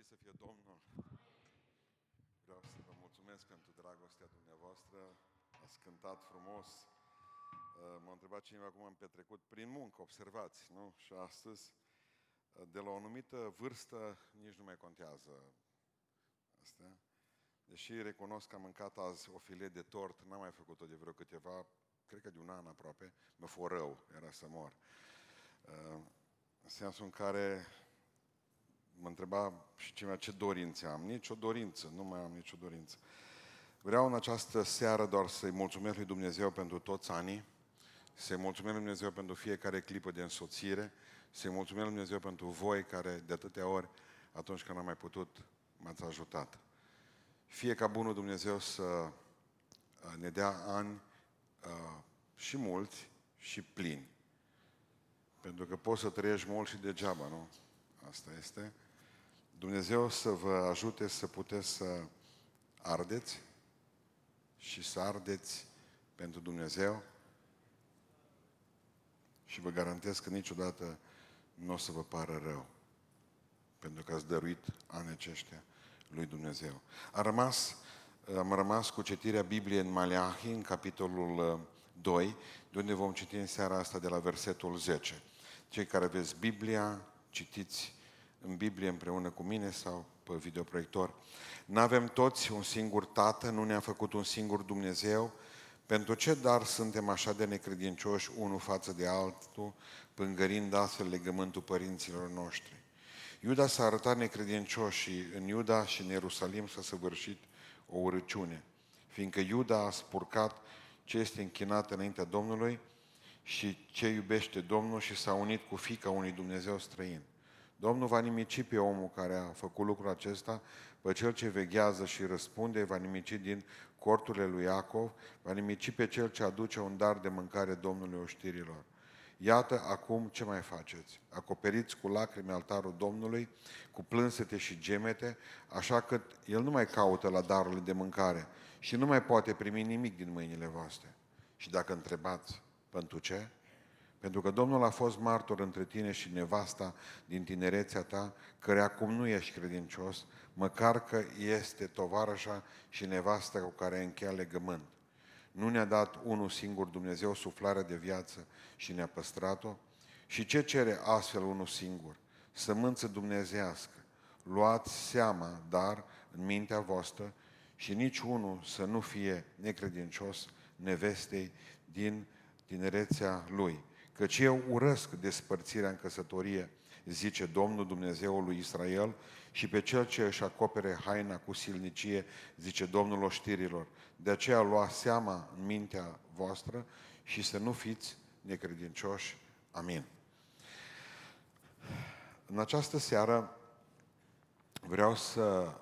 Slăvit să fie Domnul! Vreau să vă mulțumesc pentru dragostea dumneavoastră. Ați cântat frumos. Uh, M-a întrebat cineva cum am petrecut prin muncă, observați, nu? Și astăzi, uh, de la o anumită vârstă, nici nu mai contează asta. Deși recunosc că am mâncat azi o filet de tort, n-am mai făcut-o de vreo câteva, cred că de un an aproape, mă fă rău, era să mor. Uh, În sensul în care mă întreba și cineva ce dorințe am. Nici o dorință, nu mai am nicio dorință. Vreau în această seară doar să-i mulțumesc lui Dumnezeu pentru toți anii, să-i mulțumesc lui Dumnezeu pentru fiecare clipă de însoțire, să-i mulțumesc lui Dumnezeu pentru voi care de atâtea ori, atunci când am mai putut, m-ați ajutat. Fie ca bunul Dumnezeu să uh, ne dea ani uh, și mulți și plini. Pentru că poți să trăiești mult și degeaba, nu? Asta este. Dumnezeu să vă ajute să puteți să ardeți și să ardeți pentru Dumnezeu și vă garantez că niciodată nu o să vă pară rău pentru că ați dăruit anii aceștia lui Dumnezeu. A rămas, am rămas cu citirea Bibliei în Maleahi, în capitolul uh, 2, de unde vom citi în seara asta de la versetul 10. Cei care aveți Biblia, citiți în Biblie împreună cu mine sau pe videoproiector. N-avem toți un singur Tată, nu ne-a făcut un singur Dumnezeu. Pentru ce dar suntem așa de necredincioși unul față de altul, pângărind astfel legământul părinților noștri? Iuda s-a arătat necredincios și în Iuda și în Ierusalim s-a săvârșit o urăciune, fiindcă Iuda a spurcat ce este închinat înaintea Domnului și ce iubește Domnul și s-a unit cu fica unui Dumnezeu străin. Domnul va nimici pe omul care a făcut lucrul acesta, pe cel ce veghează și răspunde, va nimici din corturile lui Iacov, va nimici pe cel ce aduce un dar de mâncare Domnului oștirilor. Iată acum ce mai faceți. Acoperiți cu lacrimi altarul Domnului, cu plânsete și gemete, așa că El nu mai caută la darurile de mâncare și nu mai poate primi nimic din mâinile voastre. Și dacă întrebați, pentru ce? Pentru că Domnul a fost martor între tine și nevasta din tinerețea ta, care acum nu ești credincios, măcar că este tovarășa și nevasta cu care încheia legământ. Nu ne-a dat unul singur Dumnezeu suflarea de viață și ne-a păstrat-o? Și ce cere astfel unul singur? Sămânță dumnezească. Luați seama, dar, în mintea voastră și nici unul să nu fie necredincios nevestei din tinerețea lui. Căci eu urăsc despărțirea în căsătorie, zice Domnul Dumnezeul lui Israel, și pe cel ce își acopere haina cu silnicie, zice Domnul oștirilor. De aceea lua seama în mintea voastră și să nu fiți necredincioși. Amin. În această seară vreau să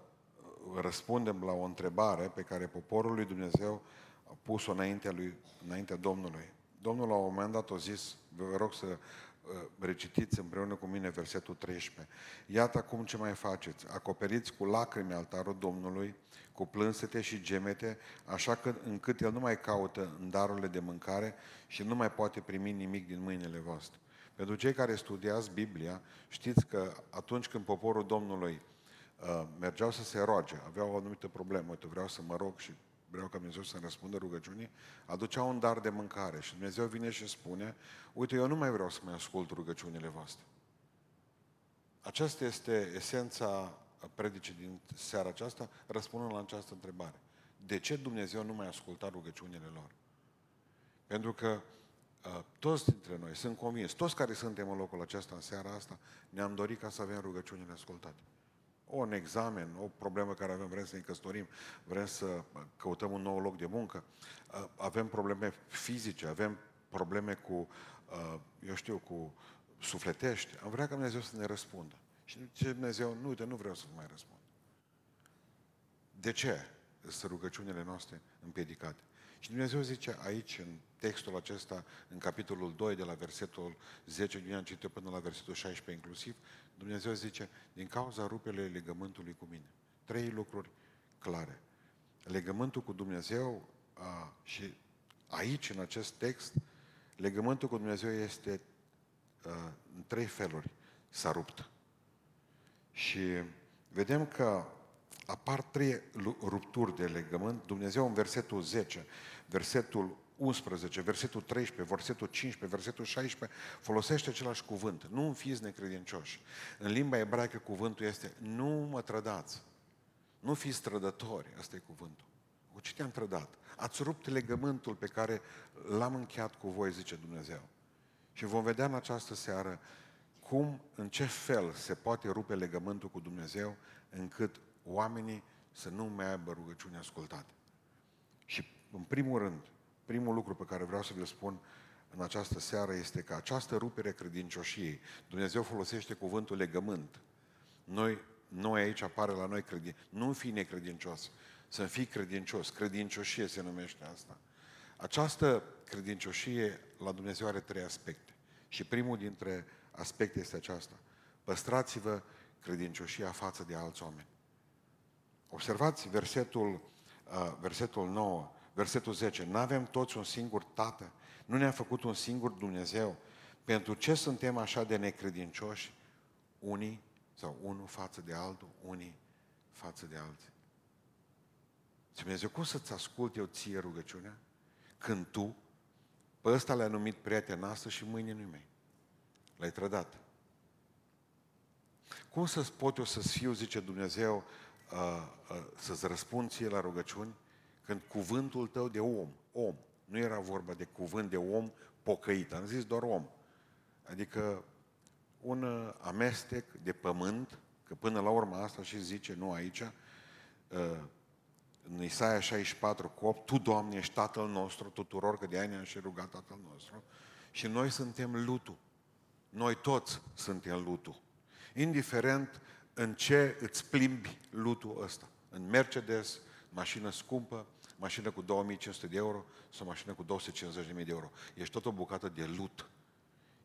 răspundem la o întrebare pe care poporul lui Dumnezeu a pus-o înaintea, lui, înaintea Domnului. Domnul la un moment dat a zis, vă rog să uh, recitiți împreună cu mine versetul 13. Iată acum ce mai faceți. Acoperiți cu lacrimi altarul Domnului, cu plânsete și gemete, așa că încât El nu mai caută în darurile de mâncare și nu mai poate primi nimic din mâinile voastre. Pentru cei care studiați Biblia, știți că atunci când poporul Domnului uh, mergeau să se roage, aveau o anumită problemă, uite, vreau să mă rog și vreau ca Dumnezeu să răspundă rugăciunii, aducea un dar de mâncare și Dumnezeu vine și spune, uite, eu nu mai vreau să mai ascult rugăciunile voastre. Aceasta este esența predicii din seara aceasta, răspundând la această întrebare. De ce Dumnezeu nu mai asculta rugăciunile lor? Pentru că uh, toți dintre noi, sunt convins, toți care suntem în locul acesta în seara asta, ne-am dorit ca să avem rugăciunile ascultate un examen, o problemă care avem, vrem să ne căsătorim, vrem să căutăm un nou loc de muncă, avem probleme fizice, avem probleme cu, eu știu, cu sufletești, am vrea ca Dumnezeu să ne răspundă. Și ce Dumnezeu, nu, uite, nu vreau să vă mai răspund. De ce sunt rugăciunile noastre împiedicate? Și Dumnezeu zice aici, în textul acesta, în capitolul 2, de la versetul 10, din citit până la versetul 16 inclusiv, Dumnezeu zice, din cauza rupele legământului cu mine. Trei lucruri clare. Legământul cu Dumnezeu a, și aici, în acest text, legământul cu Dumnezeu este a, în trei feluri. S-a rupt. Și vedem că apar trei rupturi de legământ. Dumnezeu în versetul 10, versetul 11, versetul 13, versetul 15, versetul 16, folosește același cuvânt. Nu în fiți necredincioși. În limba ebraică cuvântul este nu mă trădați. Nu fiți trădători, asta e cuvântul. Cu ce te-am trădat? Ați rupt legământul pe care l-am încheiat cu voi, zice Dumnezeu. Și vom vedea în această seară cum, în ce fel se poate rupe legământul cu Dumnezeu încât oamenii să nu mai aibă rugăciuni ascultate. Și, în primul rând, primul lucru pe care vreau să vi-l spun în această seară este că această rupere credincioșiei, Dumnezeu folosește cuvântul legământ. Noi, noi aici apare la noi credin, nu fi necredincios, să fii credincios, credincioșie se numește asta. Această credincioșie la Dumnezeu are trei aspecte. Și primul dintre aspecte este aceasta. Păstrați-vă credincioșia față de alți oameni. Observați versetul, uh, versetul 9, versetul 10. Nu avem toți un singur Tată? Nu ne-a făcut un singur Dumnezeu? Pentru ce suntem așa de necredincioși unii sau unul față de altul, unii față de alții? Dumnezeu, cum să-ți ascult eu ție rugăciunea? Când tu, pe ăsta l-ai numit prieten astăzi și mâine nu mai. L-ai trădat. Cum să pot eu să fiu, zice Dumnezeu, uh, uh, să-ți răspund ție la rugăciuni când cuvântul tău de om, om, nu era vorba de cuvânt de om pocăit, am zis doar om. Adică un uh, amestec de pământ, că până la urmă asta și zice, nu aici, în Isaia 64 cu 8, Tu, Doamne, ești Tatăl nostru tuturor, că de aia ne-am și rugat Tatăl nostru, și noi suntem lutul. Noi toți suntem lutul. Indiferent în ce îți plimbi lutul ăsta. În Mercedes, mașină scumpă, mașină cu 2500 de euro sau mașină cu 250.000 de euro. Ești tot o bucată de lut.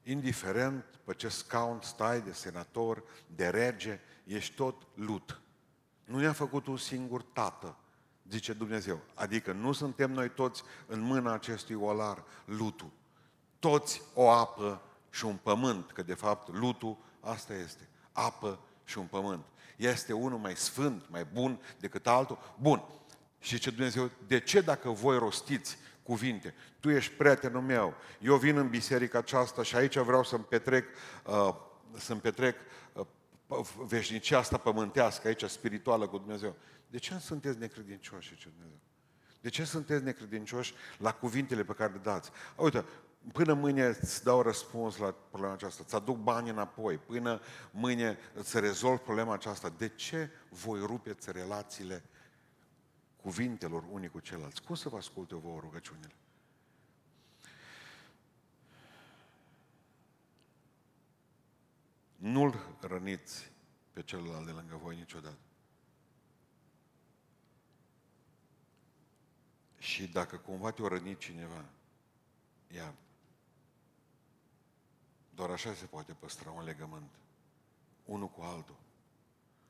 Indiferent pe ce scaun stai de senator, de rege, ești tot lut. Nu ne-a făcut un singur tată, zice Dumnezeu. Adică nu suntem noi toți în mâna acestui olar, lutul. Toți o apă și un pământ, că de fapt lutul asta este, apă și un pământ. Este unul mai sfânt, mai bun decât altul? Bun. Și ce Dumnezeu, de ce dacă voi rostiți cuvinte, tu ești prietenul meu, eu vin în biserica aceasta și aici vreau să-mi petrec, uh, să-mi petrec uh, veșnicia asta pământească, aici spirituală cu Dumnezeu. De ce sunteți necredincioși, ce Dumnezeu? De ce sunteți necredincioși la cuvintele pe care le dați? Uite, până mâine îți dau răspuns la problema aceasta, îți aduc bani înapoi, până mâine îți rezolv problema aceasta. De ce voi rupeți relațiile cuvintelor unii cu ceilalți? Cum să vă asculte vouă rugăciunile? Nu-l răniți pe celălalt de lângă voi niciodată. Și dacă cumva te-o rănit cineva, iar doar așa se poate păstra un legământ. Unul cu altul.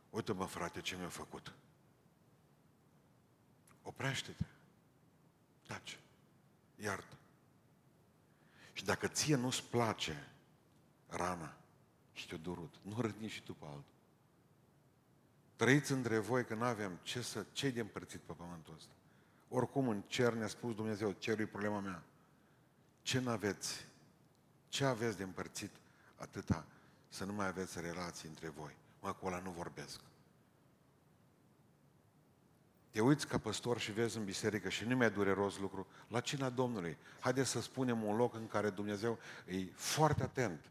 Uite-mă, frate, ce mi-a făcut. Oprește-te. Taci. Iartă. Și dacă ție nu-ți place rana și te-a durut, nu rădni și tu pe altul. Trăiți între voi că nu avem ce să, ce de împărțit pe pământul ăsta. Oricum în cer ne-a spus Dumnezeu, cerul e problema mea. Ce n-aveți ce aveți de împărțit atâta să nu mai aveți relații între voi? Mă, cu ăla nu vorbesc. Te uiți ca păstor și vezi în biserică și nu mi-e dureros lucru, la cina Domnului. Haideți să spunem un loc în care Dumnezeu e foarte atent.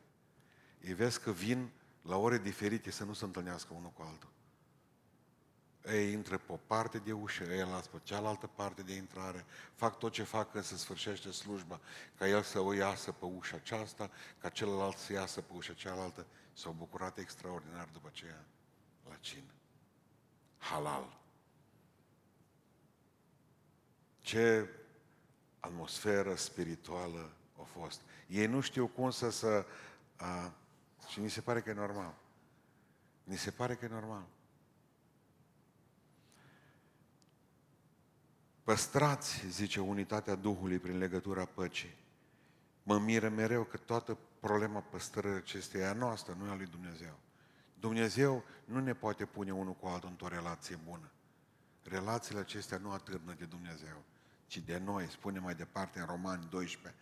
Îi vezi că vin la ore diferite să nu se întâlnească unul cu altul ei intră pe o parte de ușă, ei las pe cealaltă parte de intrare, fac tot ce fac când se sfârșește slujba, ca el să o iasă pe ușa aceasta, ca celălalt să iasă pe ușa cealaltă. S-au bucurat extraordinar după aceea la cină. Halal. Ce atmosferă spirituală a fost. Ei nu știu cum să să... A, și mi se pare că e normal. Mi se pare că e normal. Păstrați, zice, unitatea Duhului prin legătura păcii. Mă miră mereu că toată problema păstrării acesteia e a noastră, nu e a lui Dumnezeu. Dumnezeu nu ne poate pune unul cu altul într-o relație bună. Relațiile acestea nu atârnă de Dumnezeu, ci de noi, spune mai departe în Romani 12,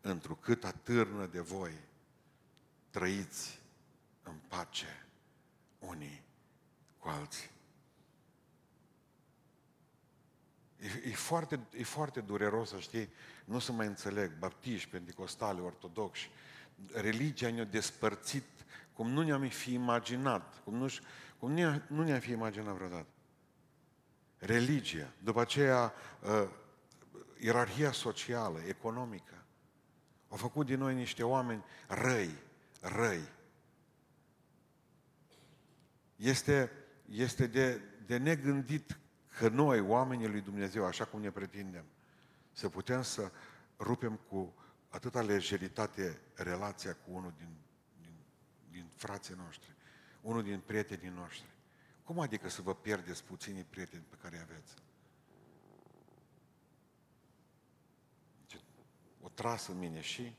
întrucât atârnă de voi, trăiți în pace unii cu alții. E, e, foarte, e foarte dureros să știi, nu să mai înțeleg, baptiști, pentecostali, ortodoxi, religia ne-a despărțit cum nu ne-am fi imaginat, cum nu, cum nu ne-am fi imaginat vreodată. Religia, după aceea uh, ierarhia socială, economică, au făcut din noi niște oameni răi, răi. Este, este de, de negândit că noi, oamenii lui Dumnezeu, așa cum ne pretindem, să putem să rupem cu atâta lejeritate relația cu unul din, din, din frații noștri, unul din prietenii noștri. Cum adică să vă pierdeți puținii prieteni pe care îi aveți? O trasă în mine și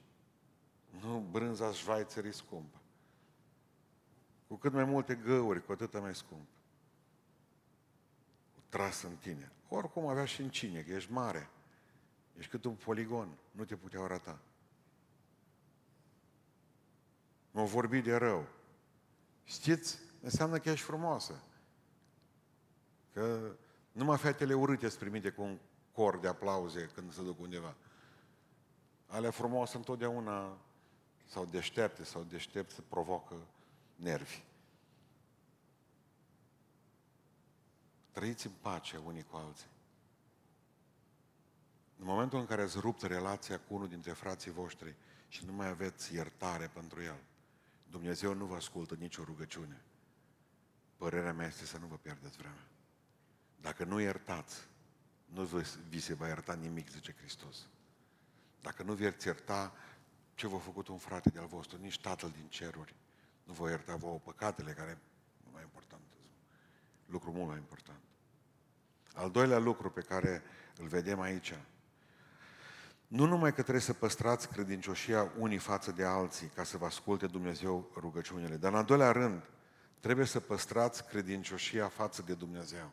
nu brânza șvaițării scumpă. Cu cât mai multe găuri, cu atât mai scump. O trasă în tine. Oricum avea și în cine, că ești mare. Ești cât un poligon, nu te puteau arăta. M-au vorbit de rău. Știți? Înseamnă că ești frumoasă. Că numai fetele urâte sunt primite cu un cor de aplauze când se duc undeva. Alea frumoase întotdeauna sau deștepte sau deștepte provocă nervi. Trăiți în pace unii cu alții. În momentul în care ați rupt relația cu unul dintre frații voștri și nu mai aveți iertare pentru el, Dumnezeu nu vă ascultă nicio rugăciune. Părerea mea este să nu vă pierdeți vremea. Dacă nu iertați, nu vi se va ierta nimic, zice Hristos. Dacă nu veți ierta ce v-a făcut un frate de-al vostru, nici Tatăl din ceruri nu vă ierta vouă păcatele, care e mai important. Lucru mult mai important. Al doilea lucru pe care îl vedem aici, nu numai că trebuie să păstrați credincioșia unii față de alții ca să vă asculte Dumnezeu rugăciunile, dar în al doilea rând, trebuie să păstrați credincioșia față de Dumnezeu.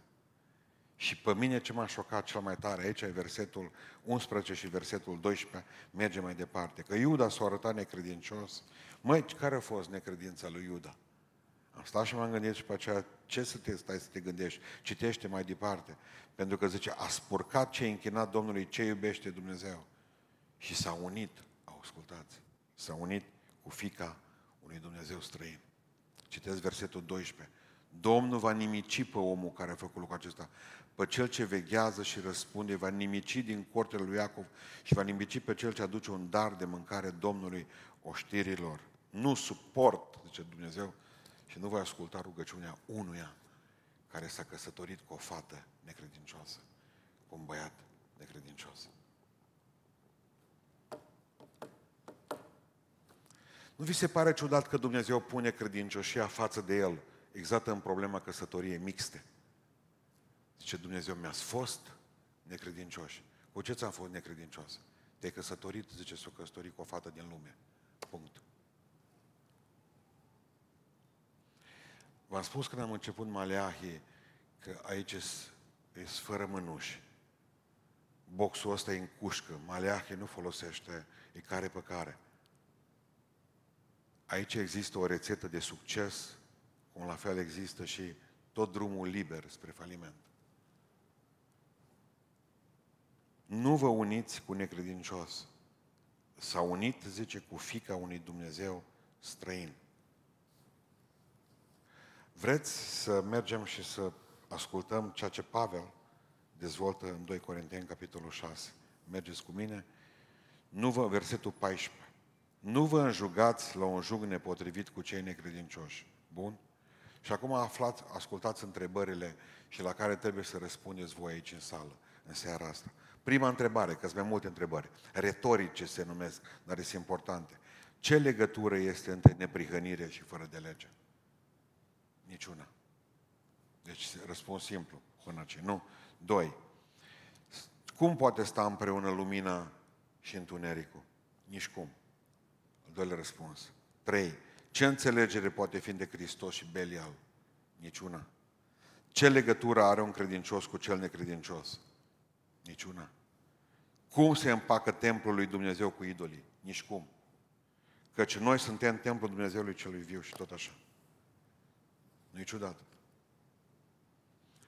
Și pe mine ce m-a șocat cel mai tare, aici e versetul 11 și versetul 12, merge mai departe, că Iuda s-a arătat necredincios. Măi, care a fost necredința lui Iuda? Am stat și m-am gândit și pe aceea, ce să te stai să te gândești? Citește mai departe. Pentru că zice, a spurcat ce închinat Domnului, ce iubește Dumnezeu. Și s-a unit, au ascultați, s-a unit cu fica unui Dumnezeu străin. Citesc versetul 12. Domnul va nimici pe omul care a făcut lucrul acesta. Pe cel ce veghează și răspunde, va nimici din cortele lui Iacov și va nimici pe cel ce aduce un dar de mâncare Domnului oștirilor. Nu suport, zice Dumnezeu, și nu voi asculta rugăciunea unuia care s-a căsătorit cu o fată necredincioasă, cu un băiat necredincios. Nu vi se pare ciudat că Dumnezeu pune credincioșia față de El, exact în problema căsătoriei mixte? Zice Dumnezeu, mi-ați fost necredincioși. Cu ce ți-am fost necredincios? Te-ai căsătorit, zice, s-o căsătorit cu o fată din lume. Punct. V-am spus când am început Maleahii că aici e fără mânuși. Boxul ăsta e în cușcă. Maleahii nu folosește, e care pe care. Aici există o rețetă de succes, cum la fel există și tot drumul liber spre faliment. Nu vă uniți cu necredincios. S-a unit, zice, cu fica unui Dumnezeu străin. Vreți să mergem și să ascultăm ceea ce Pavel dezvoltă în 2 Corinteni, capitolul 6. Mergeți cu mine. Nu vă, versetul 14. Nu vă înjugați la un jug nepotrivit cu cei necredincioși. Bun? Și acum aflați, ascultați întrebările și la care trebuie să răspundeți voi aici în sală, în seara asta. Prima întrebare, că sunt mai multe întrebări, retorice se numesc, dar sunt importante. Ce legătură este între neprihănire și fără de lege? Niciuna. Deci răspuns simplu până aici. Nu. Doi. Cum poate sta împreună lumina și întunericul? Nici cum. Al doilea răspuns. Trei. Ce înțelegere poate fi de Hristos și Belial? Niciuna. Ce legătură are un credincios cu cel necredincios? Niciuna. Cum se împacă templul lui Dumnezeu cu idolii? Nici cum. Căci noi suntem templul Dumnezeului celui viu și tot așa. Nu-i ciudat.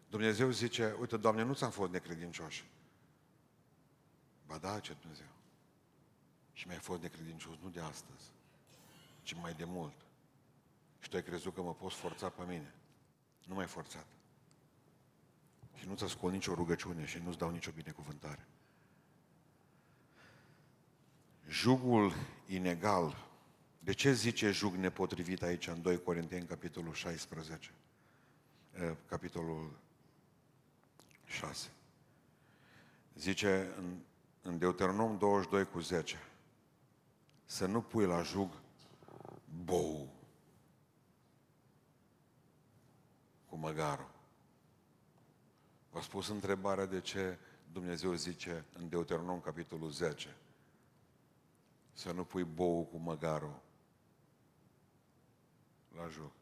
Dumnezeu zice, uite, Doamne, nu ți-am fost necredincioși. Ba da, ce Dumnezeu. Și mi-ai fost necredincios, nu de astăzi, ci mai de mult. Și tu ai crezut că mă poți forța pe mine. Nu mai forțat. Și nu-ți ascult nicio rugăciune și nu-ți dau nicio binecuvântare. Jugul inegal. De ce zice jug nepotrivit aici în 2 Corinteni, capitolul 16? Eh, capitolul 6. Zice în, în Deuteronom 22 cu 10 să nu pui la jug bou cu măgarul. V-a spus întrebarea de ce Dumnezeu zice în Deuteronom capitolul 10 să nu pui bou cu măgarul la joc.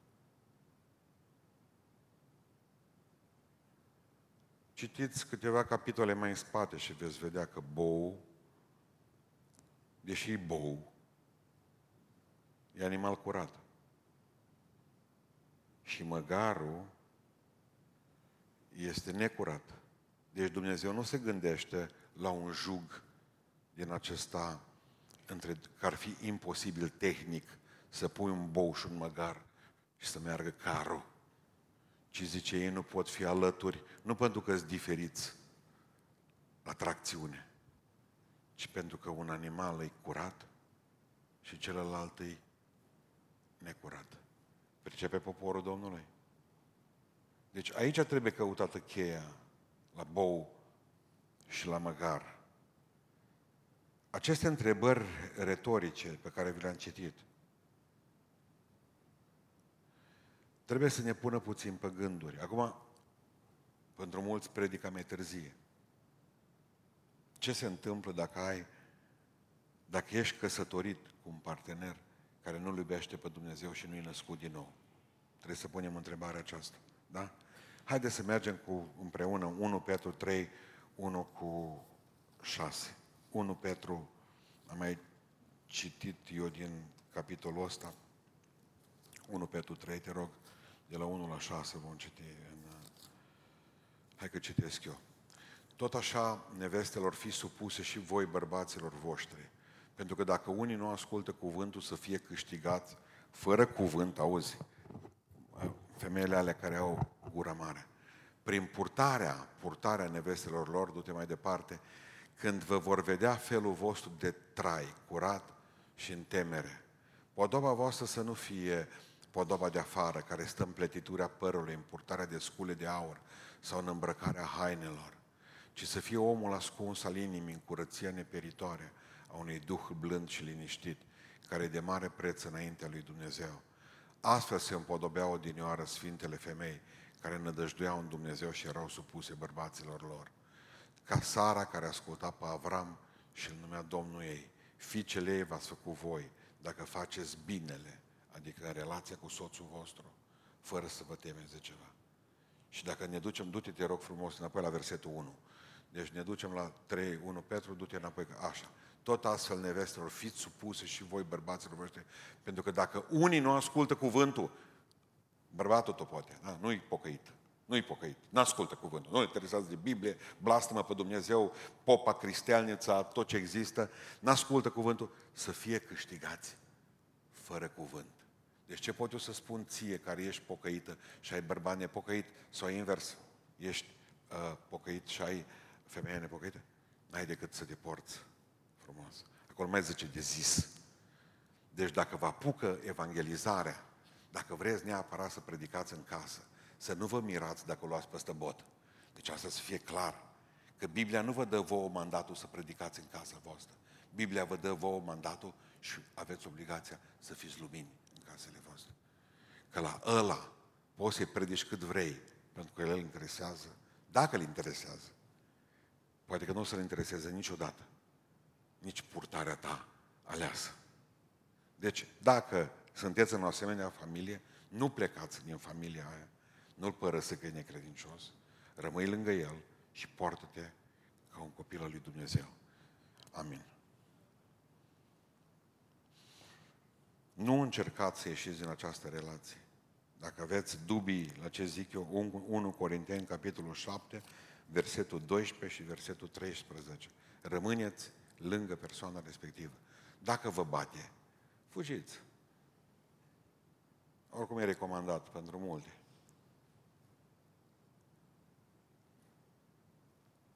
Citiți câteva capitole mai în spate și veți vedea că bou, deși e bou, e animal curat. Și măgarul este necurat. Deci Dumnezeu nu se gândește la un jug din acesta între, că ar fi imposibil tehnic să pui un bou și un măgar și să meargă carul. Ci zice, ei nu pot fi alături, nu pentru că sunt diferiți la tracțiune, ci pentru că un animal e curat și celălalt e necurat. Pricepe poporul Domnului? Deci aici trebuie căutată cheia la bou și la măgar. Aceste întrebări retorice pe care vi le-am citit, trebuie să ne pună puțin pe gânduri. Acum, pentru mulți predica mai târzie. Ce se întâmplă dacă ai, dacă ești căsătorit cu un partener care nu-L iubește pe Dumnezeu și nu-i născut din nou? Trebuie să punem întrebarea aceasta. Da? Haideți să mergem cu, împreună 1 Petru 3, 1 cu 6. 1 Petru, am mai citit eu din capitolul ăsta, 1 Petru 3, te rog, de la 1 la 6 vom citi. În... Hai că citesc eu. Tot așa, nevestelor, fi supuse și voi bărbaților voștri. Pentru că dacă unii nu ascultă cuvântul să fie câștigați, fără cuvânt, auzi, femeile alea care au gura mare. Prin purtarea, purtarea nevestelor lor, du-te mai departe, când vă vor vedea felul vostru de trai, curat și în temere. Podoba voastră să nu fie podoba de afară, care stă în pletitura părului, în purtarea de scule de aur sau în îmbrăcarea hainelor, ci să fie omul ascuns al inimii în curăția neperitoare a unui duh blând și liniștit, care e de mare preț înaintea lui Dumnezeu. Astfel se împodobeau odinioară Sfintele Femei, care nădăjduiau în Dumnezeu și erau supuse bărbaților lor. Ca Sara care asculta pe Avram și îl numea Domnul ei, fiicele ei v-ați făcut voi, dacă faceți binele, adică în relația cu soțul vostru, fără să vă temeți de ceva. Și dacă ne ducem, du-te, te rog frumos, înapoi la versetul 1. Deci ne ducem la 3, 1 Petru, du-te înapoi, așa. Tot astfel, nevestelor, fiți supuse și voi, bărbaților voștri, pentru că dacă unii nu ascultă cuvântul, bărbatul tot poate, da? nu-i pocăit. Nu-i pocăit, n-ascultă cuvântul, nu-l interesează de Biblie, blastămă pe Dumnezeu, popa, cristialnița, tot ce există, n-ascultă cuvântul, să fie câștigați fără cuvânt. Deci ce pot eu să spun ție care ești pocăită și ai bărbat nepocăit sau invers, ești uh, pocăit și ai femeie nepocăită? N-ai decât să te porți frumos. Acolo mai zice de zis. Deci dacă vă apucă evangelizarea, dacă vreți neapărat să predicați în casă, să nu vă mirați dacă o luați peste bot. Deci asta să fie clar. Că Biblia nu vă dă vouă mandatul să predicați în casa voastră. Biblia vă dă vouă mandatul și aveți obligația să fiți lumini în casele voastre. Că la ăla poți să-i predici cât vrei, pentru că el îl interesează, dacă îl interesează. Poate că nu o să-l intereseze niciodată nici purtarea ta aleasă. Deci, dacă sunteți în o asemenea familie, nu plecați din familia aia, nu-l părăsi că e necredincios, rămâi lângă el și poartă-te ca un copil al lui Dumnezeu. Amin. Nu încercați să ieșiți din această relație. Dacă aveți dubii la ce zic eu, 1 Corinteni, capitolul 7, versetul 12 și versetul 13. Rămâneți lângă persoana respectivă. Dacă vă bate, fugiți. Oricum e recomandat pentru multe.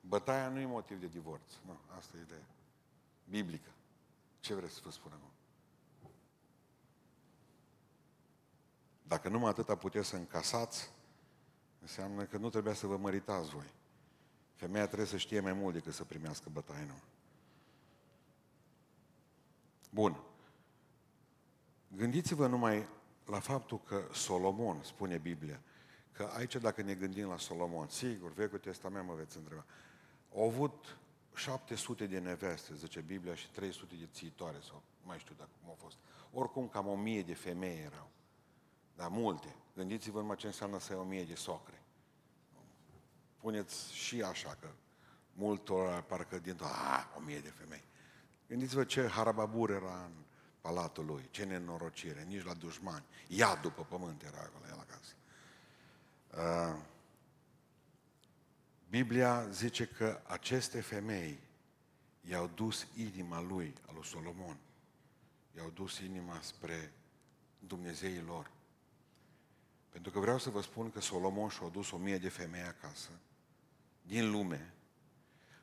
Bătaia nu e motiv de divorț. Nu, asta e ideea. Biblică. Ce vreți să vă spun acum? Dacă numai atâta puteți să încasați, înseamnă că nu trebuia să vă măritați voi. Femeia trebuie să știe mai mult decât să primească bătaie, nu? Bun. Gândiți-vă numai la faptul că Solomon, spune Biblia, că aici dacă ne gândim la Solomon, sigur, Vechiul Testament mă veți întreba, au avut 700 de neveste, zice Biblia, și 300 de țiitoare, sau mai știu dacă cum au fost. Oricum, cam o mie de femei erau. Dar multe. Gândiți-vă numai ce înseamnă să ai o mie de socre. Puneți și așa, că multor parcă din a, o mie de femei. Gândiți-vă ce harababur era în palatul lui, ce nenorocire, nici la dușmani. Ia după pământ era acolo, el acasă. Uh, Biblia zice că aceste femei i-au dus inima lui, al lui Solomon. I-au dus inima spre Dumnezeii lor. Pentru că vreau să vă spun că Solomon și-a dus o mie de femei acasă, din lume.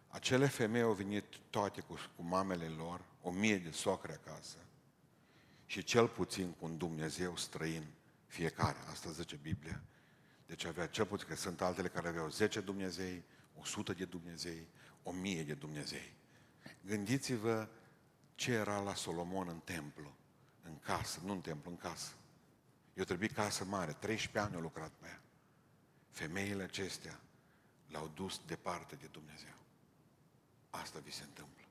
Acele femei au venit toate cu, cu mamele lor, o mie de socre acasă și cel puțin cu un Dumnezeu străin fiecare. Asta zice Biblia. Deci avea cel puțin, că sunt altele care aveau 10 Dumnezei, 100 de Dumnezei, 1000 de Dumnezei. Gândiți-vă ce era la Solomon în templu, în casă, nu în templu, în casă. Eu trebuie casă mare, 13 ani au lucrat pe ea. Femeile acestea l-au dus departe de Dumnezeu. Asta vi se întâmplă.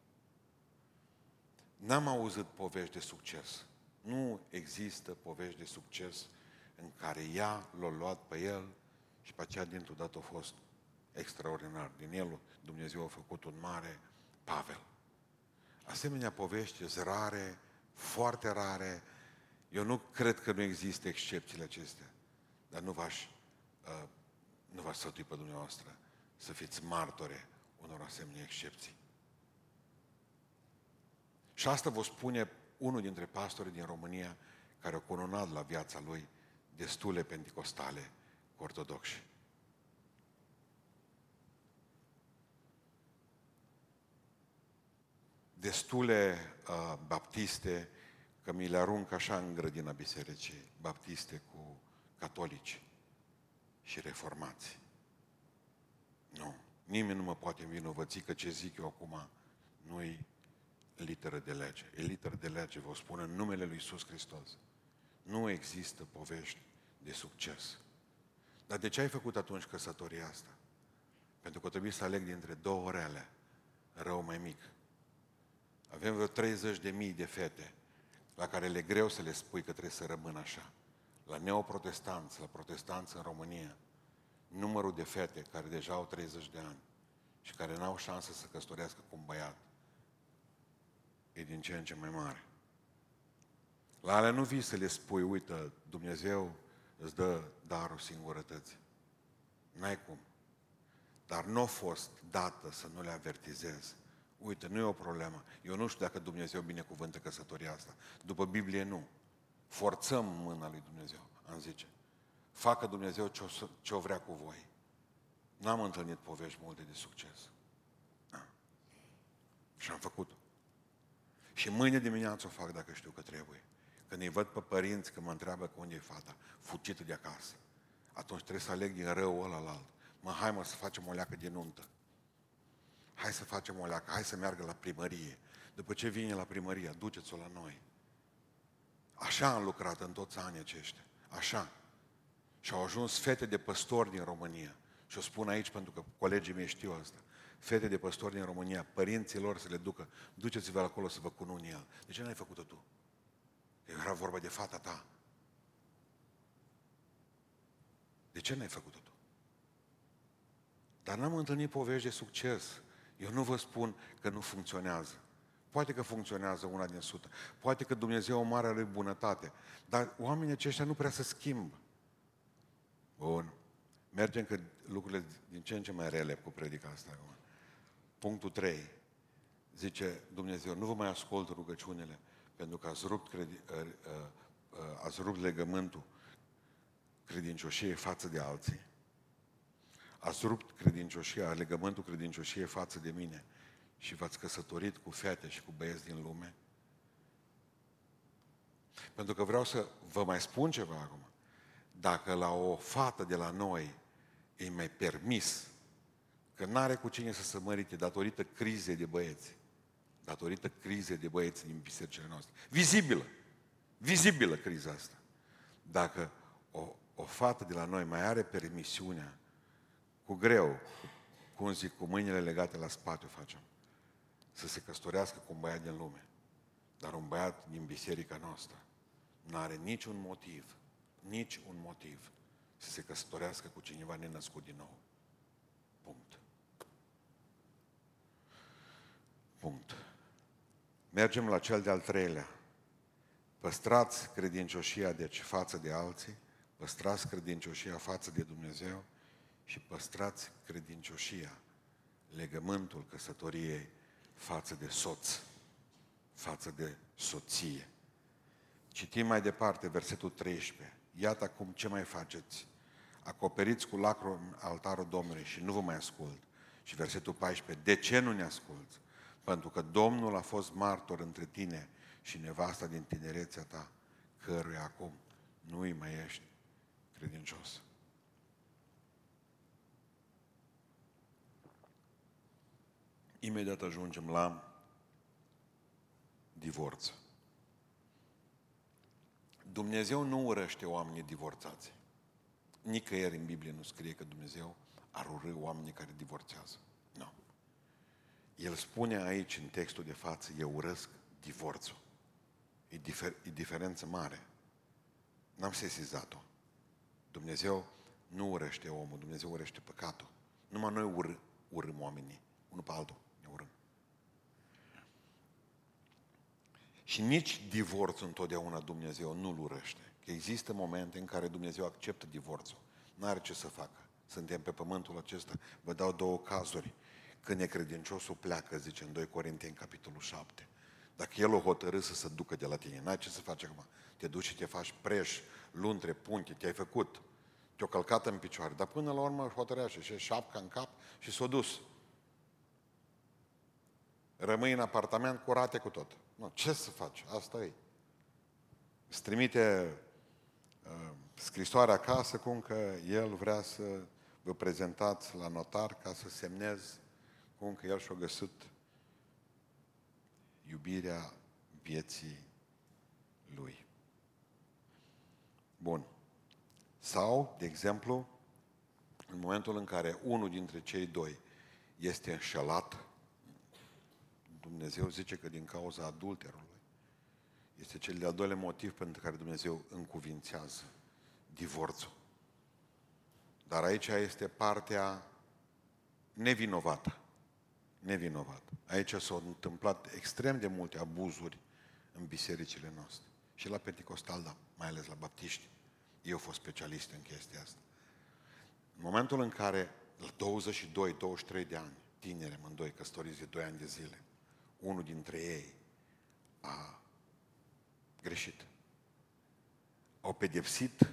N-am auzit povești de succes. Nu există povești de succes în care ea l-a luat pe el și pe aceea dintr-o dată a fost extraordinar. Din el Dumnezeu a făcut un mare Pavel. Asemenea povești sunt rare, foarte rare. Eu nu cred că nu există excepțiile acestea, dar nu v-aș, uh, nu v-aș sătui pe dumneavoastră să fiți martore unor asemenea excepții. Și asta vă spune unul dintre pastorii din România care au cununat la viața lui destule pentecostale cu ortodoxi. Destule uh, baptiste, că mi le arunc așa în grădina bisericii, baptiste cu catolici și reformați. Nu. Nimeni nu mă poate învinovăți că ce zic eu acum nu-i literă de lege. E literă de lege, vă spun în numele Lui Iisus Hristos. Nu există povești de succes. Dar de ce ai făcut atunci căsătoria asta? Pentru că trebuie să aleg dintre două rele, rău mai mic. Avem vreo 30 de mii de fete la care le greu să le spui că trebuie să rămână așa. La neoprotestanți, la protestanți în România, numărul de fete care deja au 30 de ani și care n-au șansă să căsătorească cu un băiat e din ce în ce mai mare. La alea nu vii să le spui, uite, Dumnezeu îți dă darul singurătății. N-ai cum. Dar nu a fost dată să nu le avertizez. Uite, nu e o problemă. Eu nu știu dacă Dumnezeu binecuvântă căsătoria asta. După Biblie, nu. Forțăm mâna lui Dumnezeu, am zice. Facă Dumnezeu ce o, ce o vrea cu voi. N-am întâlnit povești multe de succes. Da. Și am făcut-o. Și mâine dimineață o fac dacă știu că trebuie. Când îi văd pe părinți că mă întreabă că unde e fata, fugită de acasă. Atunci trebuie să aleg din rău ăla la alt. Mă, hai mă să facem o leacă de nuntă. Hai să facem o leacă, hai să meargă la primărie. După ce vine la primărie, duceți-o la noi. Așa am lucrat în toți anii aceștia. Așa. Și au ajuns fete de păstori din România. Și o spun aici pentru că colegii mei știu asta fete de păstori din România, părinții lor să le ducă, duceți-vă acolo să vă cununi el. De ce n-ai făcut-o tu? Era vorba de fata ta. De ce n-ai făcut-o tu? Dar n-am întâlnit povești de succes. Eu nu vă spun că nu funcționează. Poate că funcționează una din sută. Poate că Dumnezeu o mare lui bunătate. Dar oamenii aceștia nu prea se schimbă. Bun. Mergem că lucrurile din ce în ce mai rele cu predica asta acum. Punctul 3. Zice Dumnezeu, nu vă mai ascult rugăciunile pentru că ați rupt, credi, uh, uh, uh, ați rupt legământul credincioșiei față de alții. Ați rupt credincioșia, legământul credincioșiei față de mine și v-ați căsătorit cu fete și cu băieți din lume? Pentru că vreau să vă mai spun ceva acum. Dacă la o fată de la noi e mai permis că n-are cu cine să se mărite datorită crizei de băieți, datorită crizei de băieți din bisericile noastre. Vizibilă. Vizibilă criza asta. Dacă o, o fată de la noi mai are permisiunea, cu greu, cum zic, cu mâinile legate la spate o facem, să se căsătorească cu un băiat din lume. Dar un băiat din biserica noastră nu are niciun motiv, nici un motiv să se căsătorească cu cineva nenăscut din nou. Punct. Punct. Mergem la cel de-al treilea. Păstrați credincioșia deci față de alții, păstrați credincioșia față de Dumnezeu și păstrați credincioșia, legământul căsătoriei față de soț, față de soție. Citim mai departe versetul 13. Iată acum ce mai faceți. Acoperiți cu lacru altarul Domnului și nu vă mai ascult. Și versetul 14. De ce nu ne asculți? Pentru că Domnul a fost martor între tine și nevasta din tinerețea ta, căruia acum nu îi mai ești credincios. Imediat ajungem la divorț. Dumnezeu nu urăște oamenii divorțați. Nicăieri în Biblie nu scrie că Dumnezeu ar urâ oamenii care divorțează. Nu. El spune aici, în textul de față, eu urăsc divorțul. E, difer- e diferență mare. N-am sesizat-o. Dumnezeu nu urăște omul, Dumnezeu urăște păcatul. Numai noi ur- urâm oamenii, unul pe altul, ne urâm. Și nici divorțul întotdeauna Dumnezeu nu-l urăște. Că există momente în care Dumnezeu acceptă divorțul. N-are ce să facă. Suntem pe pământul acesta. Vă dau două cazuri. Când necredinciosul pleacă, zice în 2 Corinteni, capitolul 7. Dacă el o hotărâ să se ducă de la tine, n-ai ce să faci acum. Te duci și te faci preș, luntre, punte, te-ai făcut. Te-o călcat în picioare. Dar până la urmă hotărea și șapca în cap și s-a dus. Rămâi în apartament cu rate cu tot. Nu, ce să faci? Asta e. Îți trimite uh, scrisoarea acasă cum că el vrea să vă prezentați la notar ca să semnez cum că el și-a găsit iubirea vieții lui. Bun. Sau, de exemplu, în momentul în care unul dintre cei doi este înșelat, Dumnezeu zice că din cauza adulterului, este cel de-al doilea motiv pentru care Dumnezeu încuvințează divorțul. Dar aici este partea nevinovată nevinovat. Aici s-au întâmplat extrem de multe abuzuri în bisericile noastre. Și la Pentecostal, da, mai ales la baptiști. Eu fost specialist în chestia asta. În momentul în care, la 22-23 de ani, tineri amândoi, căsătoriți de 2 ani de zile, unul dintre ei a greșit. Au pedepsit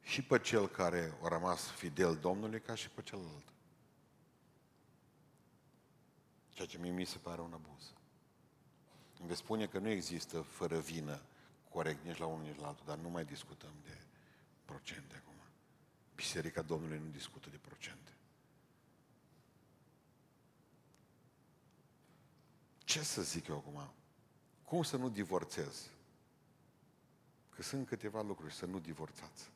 și pe cel care a rămas fidel Domnului, ca și pe celălalt. Ceea ce mie mi se pare un abuz. Îmi veți spune că nu există fără vină corect nici la unul, nici la altul, dar nu mai discutăm de procente acum. Biserica Domnului nu discută de procente. Ce să zic eu acum? Cum să nu divorțez? Că sunt câteva lucruri, să nu divorțați.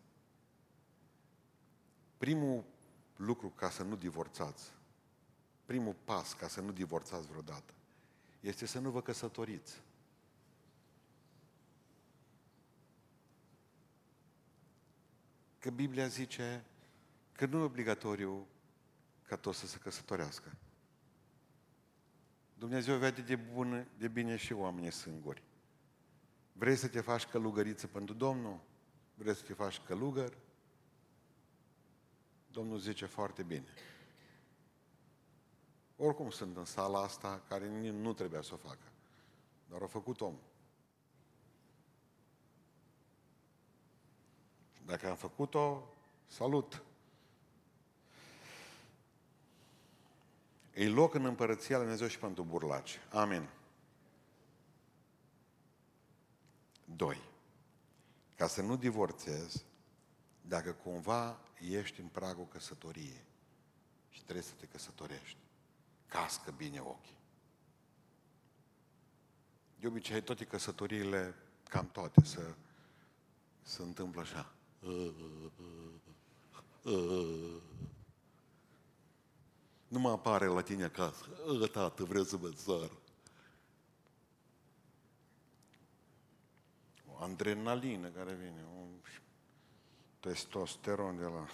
Primul lucru ca să nu divorțați, primul pas ca să nu divorțați vreodată, este să nu vă căsătoriți. Că Biblia zice că nu e obligatoriu ca toți să se căsătorească. Dumnezeu vede de, bun, de bine și oamenii singuri. Vrei să te faci călugăriță pentru Domnul? Vreți să te faci călugăr? Domnul zice foarte bine. Oricum sunt în sala asta care nu trebuia să o facă. Dar a făcut om. Dacă am făcut-o, salut! E loc în împărăția lui Dumnezeu și pentru burlaci. Amin. Doi. Ca să nu divorțezi, dacă cumva ești în pragul căsătoriei și trebuie să te căsătorești, cască bine ochii. De obicei, toate căsătoriile, cam toate, să se întâmplă așa. Nu mă apare la tine acasă. Ă, tată, vreau să mă sar. O adrenalină care vine, un testosteron de la...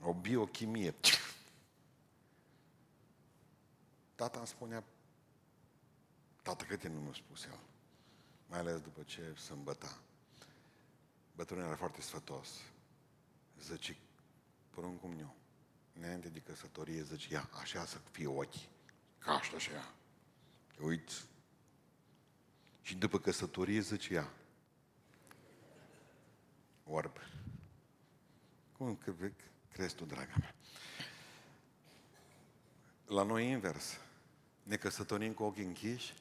O biochimie. Tata îmi spunea, tată, câte nu mi-a spus el, mai ales după ce se îmbăta. Bătrânul era foarte sfătos. Zice, poruncul meu, înainte de căsătorie, zice, ia, așa să fie ochii, ca așa, așa. Uite. Și după căsătorie, zice, ia, orb. Cum crezi tu, draga mea? La noi invers. Ne căsătorim cu ochii închiși,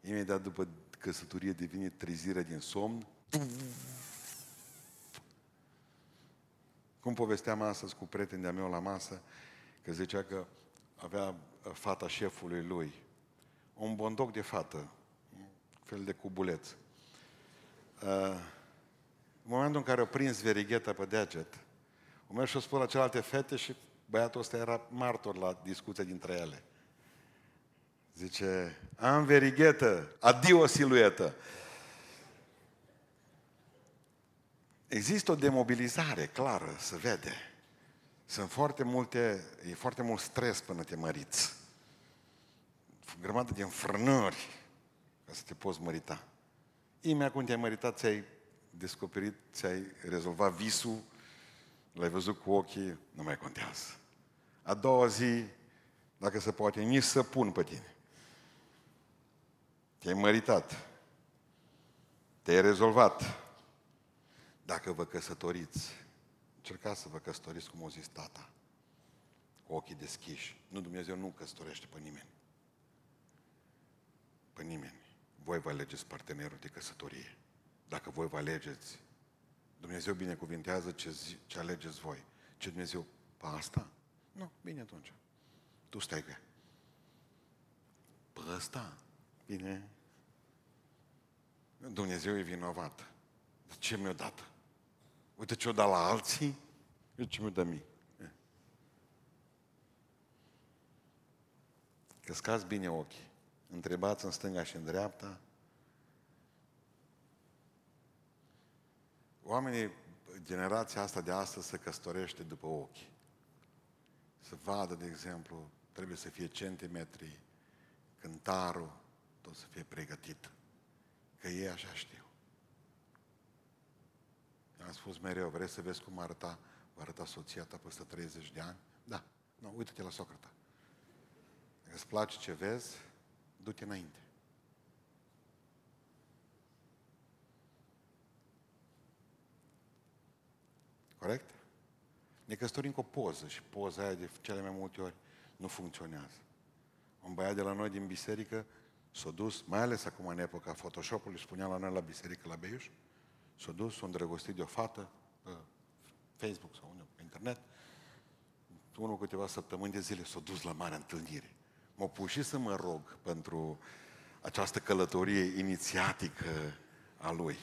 imediat după căsătorie devine trezirea din somn. Cum povesteam astăzi cu prieteni de-a meu la masă, că zicea că avea uh, fata șefului lui, un bondoc de fată, un fel de cubuleț. Uh, în momentul în care a prins verigheta pe deget, o mers și-o spus la celelalte fete și băiatul ăsta era martor la discuția dintre ele. Zice, am verighetă, adio siluetă. Există o demobilizare clară, se vede. Sunt foarte multe, e foarte mult stres până te măriți. O grămadă de înfrânări ca să te poți mărita. Imediat când te-ai măritat, ți-ai descoperit, ți-ai rezolvat visul, l-ai văzut cu ochii, nu mai contează. A doua zi, dacă se poate, nici să pun pe tine. Te-ai măritat. Te-ai rezolvat. Dacă vă căsătoriți, încercați să vă căsătoriți cum o zis tata. Cu ochii deschiși. Nu, Dumnezeu nu căsătorește pe nimeni. Pe nimeni. Voi vă alegeți partenerul de căsătorie. Dacă voi vă alegeți, Dumnezeu binecuvintează ce, zi, ce alegeți voi. Ce Dumnezeu? Pe asta? Nu, bine atunci. Tu stai cu ea. Pe ăsta? Bine. Dumnezeu e vinovat. De ce mi-a dat? Uite ce-o dat la alții, uite ce mi-o dă mie. Căscați bine ochii. Întrebați în stânga și în dreapta Oamenii, generația asta de astăzi se căsătorește după ochi. Să vadă, de exemplu, trebuie să fie centimetri, cântarul, tot să fie pregătit. Că ei așa știu. Am spus mereu, vreți să vezi cum arăta, va arăta soția ta peste 30 de ani? Da. Nu, uite-te la socră ta. Dacă îți place ce vezi, du-te înainte. Corect? Ne căsătorim cu o poză și poza aia de cele mai multe ori nu funcționează. Un băiat de la noi din biserică s-a dus, mai ales acum în epoca Photoshop-ului, spunea la noi la biserică la Beiuș, s-a dus, s-a îndrăgostit de o fată pe Facebook sau unde, pe internet, unul câteva săptămâni de zile s-a dus la mare întâlnire. M-a pus și să mă rog pentru această călătorie inițiatică a lui.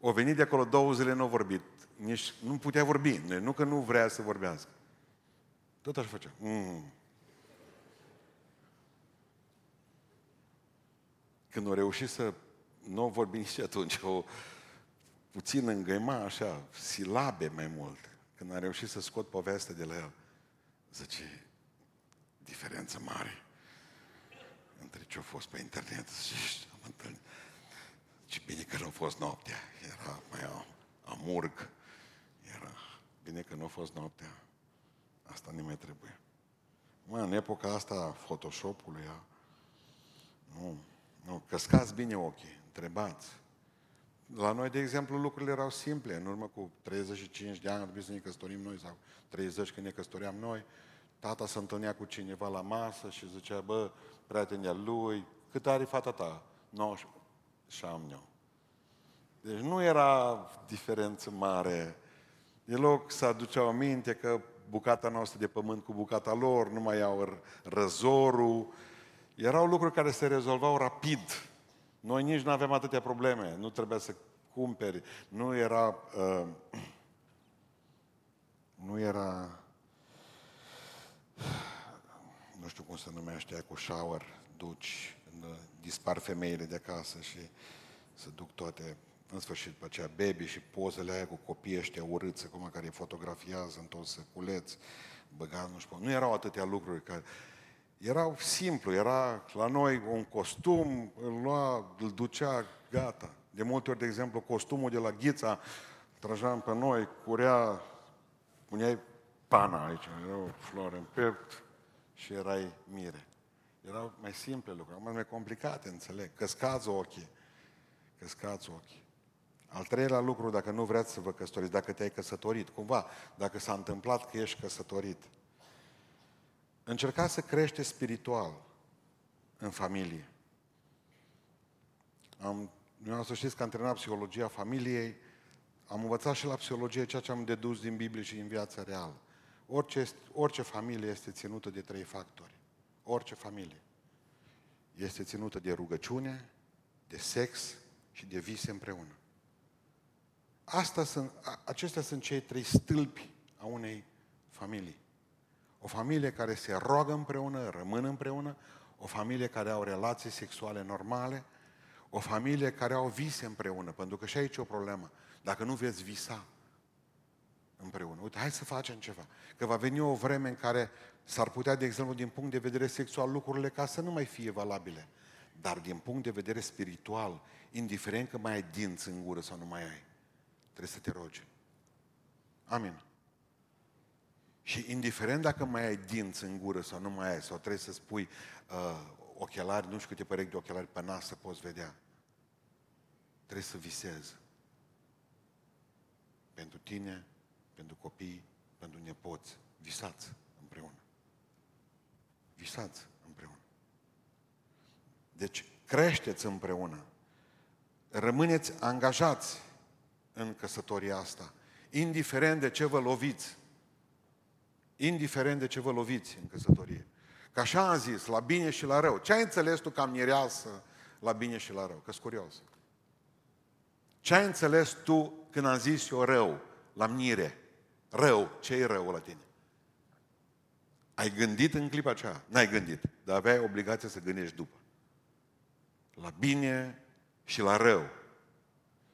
O venit de acolo două zile, nu a vorbit nici nu putea vorbi. Nu că nu vrea să vorbească. Tot așa făcea. Mm. Când o reușit să nu vorbi nici atunci, o, puțin îngăima așa, silabe mai mult. Când am reușit să scot povestea de la el, zice, diferență mare între ce a fost pe internet și am întâlnit. Ce bine că nu a fost noaptea, era mai amurg, era bine că nu a fost noaptea, asta nu mai trebuie. Mă, în epoca asta a Photoshop-ului, a... nu, nu, căscați bine ochii, întrebați. La noi, de exemplu, lucrurile erau simple. În urmă cu 35 de ani, trebuie să ne căsătorim noi, sau 30 când ne căsătoream noi, tata se întâlnea cu cineva la masă și zicea, bă, prietenia lui, cât are fata ta? 19 și am eu. Deci nu era diferență mare. loc să aduceau aminte că bucata noastră de pământ cu bucata lor, nu mai au răzorul. Erau lucruri care se rezolvau rapid. Noi nici nu aveam atâtea probleme. Nu trebuia să cumperi. Nu era... Uh, nu era... Nu știu cum se numește cu shower, duci, când dispar femeile de acasă și se duc toate în sfârșit, pe aceea baby și pozele aia cu copiii ăștia urâți, acum care îi fotografiază în toți săculeți, băga, nu știu, nu erau atâtea lucruri care... Erau simplu, era la noi un costum, îl lua, îl ducea, gata. De multe ori, de exemplu, costumul de la Ghița, trăgeam pe noi, curea, puneai pana aici, era o floare în pept și erai mire. Erau mai simple lucruri, mai complicate, înțeleg. Căscați ochii. Căscați ochii. Al treilea lucru, dacă nu vreți să vă căsătoriți, dacă te-ai căsătorit, cumva, dacă s-a întâmplat că ești căsătorit, încercați să crește spiritual în familie. Am, eu să știți că am terminat psihologia familiei, am învățat și la psihologie ceea ce am dedus din Biblie și din viața reală. Orice, orice familie este ținută de trei factori. Orice familie. Este ținută de rugăciune, de sex și de vise împreună. Asta sunt, acestea sunt cei trei stâlpi a unei familii. O familie care se roagă împreună, rămân împreună, o familie care au relații sexuale normale, o familie care au vise împreună, pentru că și aici e o problemă. Dacă nu veți visa împreună, uite, hai să facem ceva. Că va veni o vreme în care s-ar putea, de exemplu, din punct de vedere sexual, lucrurile ca să nu mai fie valabile. Dar din punct de vedere spiritual, indiferent că mai ai dinți în gură sau nu mai ai, Trebuie să te rogi. Amin. Și indiferent dacă mai ai dinți în gură sau nu mai ai, sau trebuie să spui uh, ochelari, nu știu câte perechi de ochelari pe nas să poți vedea. Trebuie să visezi. Pentru tine, pentru copii, pentru nepoți. Visați împreună. Visați împreună. Deci creșteți împreună. Rămâneți angajați în căsătoria asta. Indiferent de ce vă loviți. Indiferent de ce vă loviți în căsătorie. Că așa am zis, la bine și la rău. Ce ai înțeles tu cam mireasă la bine și la rău? că curios. Ce ai înțeles tu când am zis eu rău, la mire? Rău, ce e rău la tine? Ai gândit în clipa aceea? N-ai gândit, dar aveai obligația să gândești după. La bine și la rău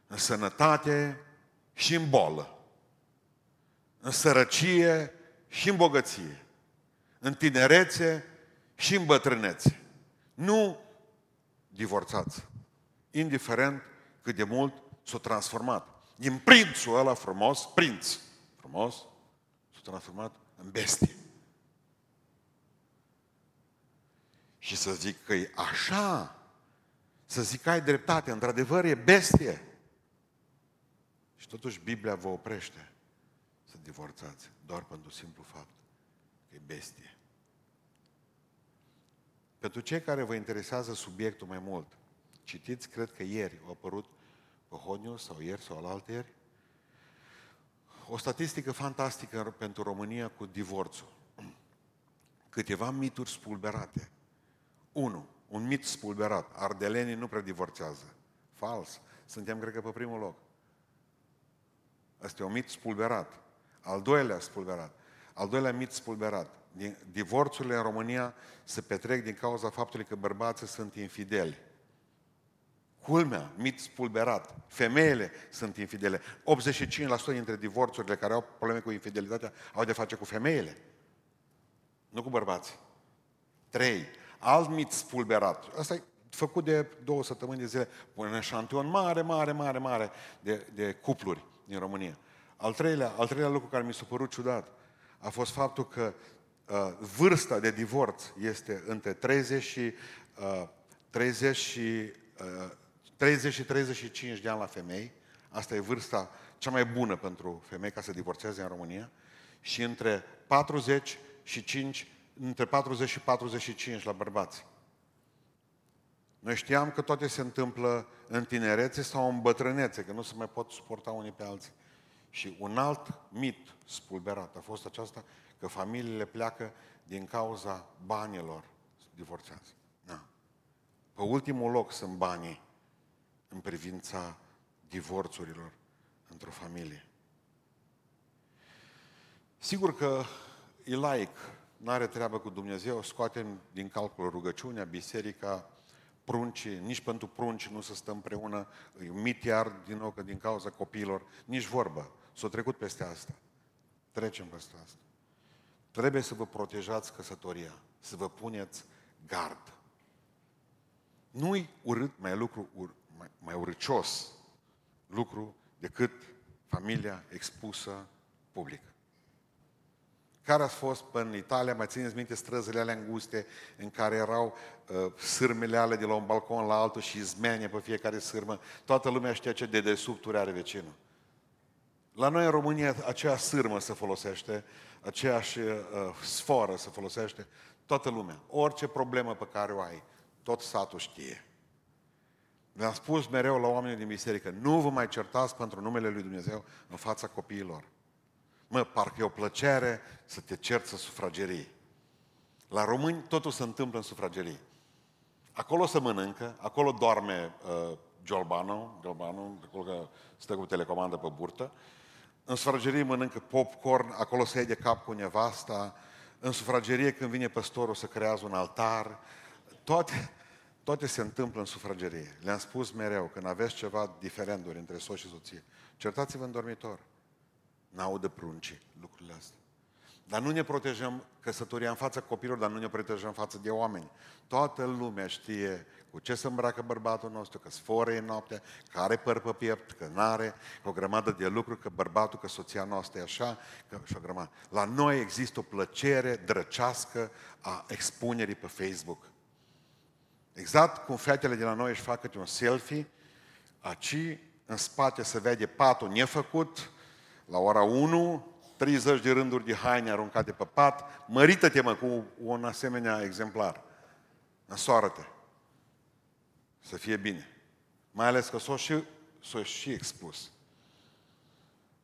în sănătate și în bolă, în sărăcie și în bogăție, în tinerețe și în bătrânețe. Nu divorțați, indiferent cât de mult s-a transformat. Din prințul ăla frumos, prinț, frumos, s-a transformat în bestie. Și să zic că e așa, să zic că ai dreptate, într-adevăr e bestie. Și totuși Biblia vă oprește să divorțați doar pentru simplu fapt că e bestie. Pentru cei care vă interesează subiectul mai mult, citiți, cred că ieri a apărut pe Honiu sau ieri sau alaltă ieri, o statistică fantastică pentru România cu divorțul. Câteva mituri spulberate. Unu, un mit spulberat. Ardelenii nu prea divorțează. Fals. Suntem, cred că, pe primul loc. Asta e un mit spulberat. Al doilea spulberat. Al doilea mit spulberat. Divorțurile în România se petrec din cauza faptului că bărbații sunt infideli Culmea, mit spulberat. Femeile sunt infidele. 85% dintre divorțurile care au probleme cu infidelitatea au de face cu femeile. Nu cu bărbații. Trei. Alt mit spulberat. Asta e făcut de două săptămâni de zile. Pune un eșantion mare, mare, mare, mare de, de cupluri din România. Al treilea, al treilea lucru care mi s-a părut ciudat a fost faptul că uh, vârsta de divorț este între 30 și, uh, 30 și uh, 30 și 35 de ani la femei, asta e vârsta cea mai bună pentru femei ca să divorțeze în România, și între 40 și 5, între 40 și 45 la bărbați. Noi știam că toate se întâmplă în tinerețe sau în bătrânețe, că nu se mai pot suporta unii pe alții. Și un alt mit spulberat a fost aceasta că familiile pleacă din cauza banilor divorțează. Da. Pe ultimul loc sunt banii în privința divorțurilor într-o familie. Sigur că e laic, nu are treabă cu Dumnezeu, scoatem din calcul rugăciunea, biserica, pruncii, nici pentru prunci nu se stă împreună, e un mit iar din nou că din cauza copiilor, nici vorbă, s-a trecut peste asta. Trecem peste asta. Trebuie să vă protejați căsătoria, să vă puneți gard. Nu-i urât, mai lucru ur, mai, mai urâcios lucru decât familia expusă public. Care a fost până în Italia, mai țineți minte străzile alea înguste în care erau uh, sârmele ale de la un balcon la altul și zmeanie pe fiecare sârmă. Toată lumea știa ce dedesubturi are vecinul. La noi în România aceea sârmă se folosește, aceeași uh, sforă se folosește, toată lumea. Orice problemă pe care o ai, tot satul știe. Le-am spus mereu la oamenii din biserică, nu vă mai certați pentru numele Lui Dumnezeu în fața copiilor. Mă, parcă e o plăcere să te cerți în sufragerii. La români totul se întâmplă în sufragerii. Acolo se mănâncă, acolo doarme uh, Giolbano, Giolbano, acolo că stă cu telecomandă pe burtă. În sufragerie mănâncă popcorn, acolo se de cap cu nevasta. În sufragerie când vine păstorul să creează un altar. Toate, toate se întâmplă în sufragerie. Le-am spus mereu, când aveți ceva diferenduri între soț și soție, certați-vă în dormitor. N-audă pruncii lucrurile astea. Dar nu ne protejăm căsătoria în fața copilor, dar nu ne protejăm în față de oameni. Toată lumea știe cu ce se îmbracă bărbatul nostru, că sfore în noapte, că are păr pe piept, că n-are, o grămadă de lucruri, că bărbatul, că soția noastră e așa, că și o grămadă. La noi există o plăcere drăcească a expunerii pe Facebook. Exact cum fetele de la noi își fac câte un selfie, aici în spate se vede patul nefăcut, la ora 1, 30 de rânduri de haine aruncate pe pat, mărită-te mă cu un asemenea exemplar. Însoară-te. Să fie bine. Mai ales că s-o și, s-o și expus.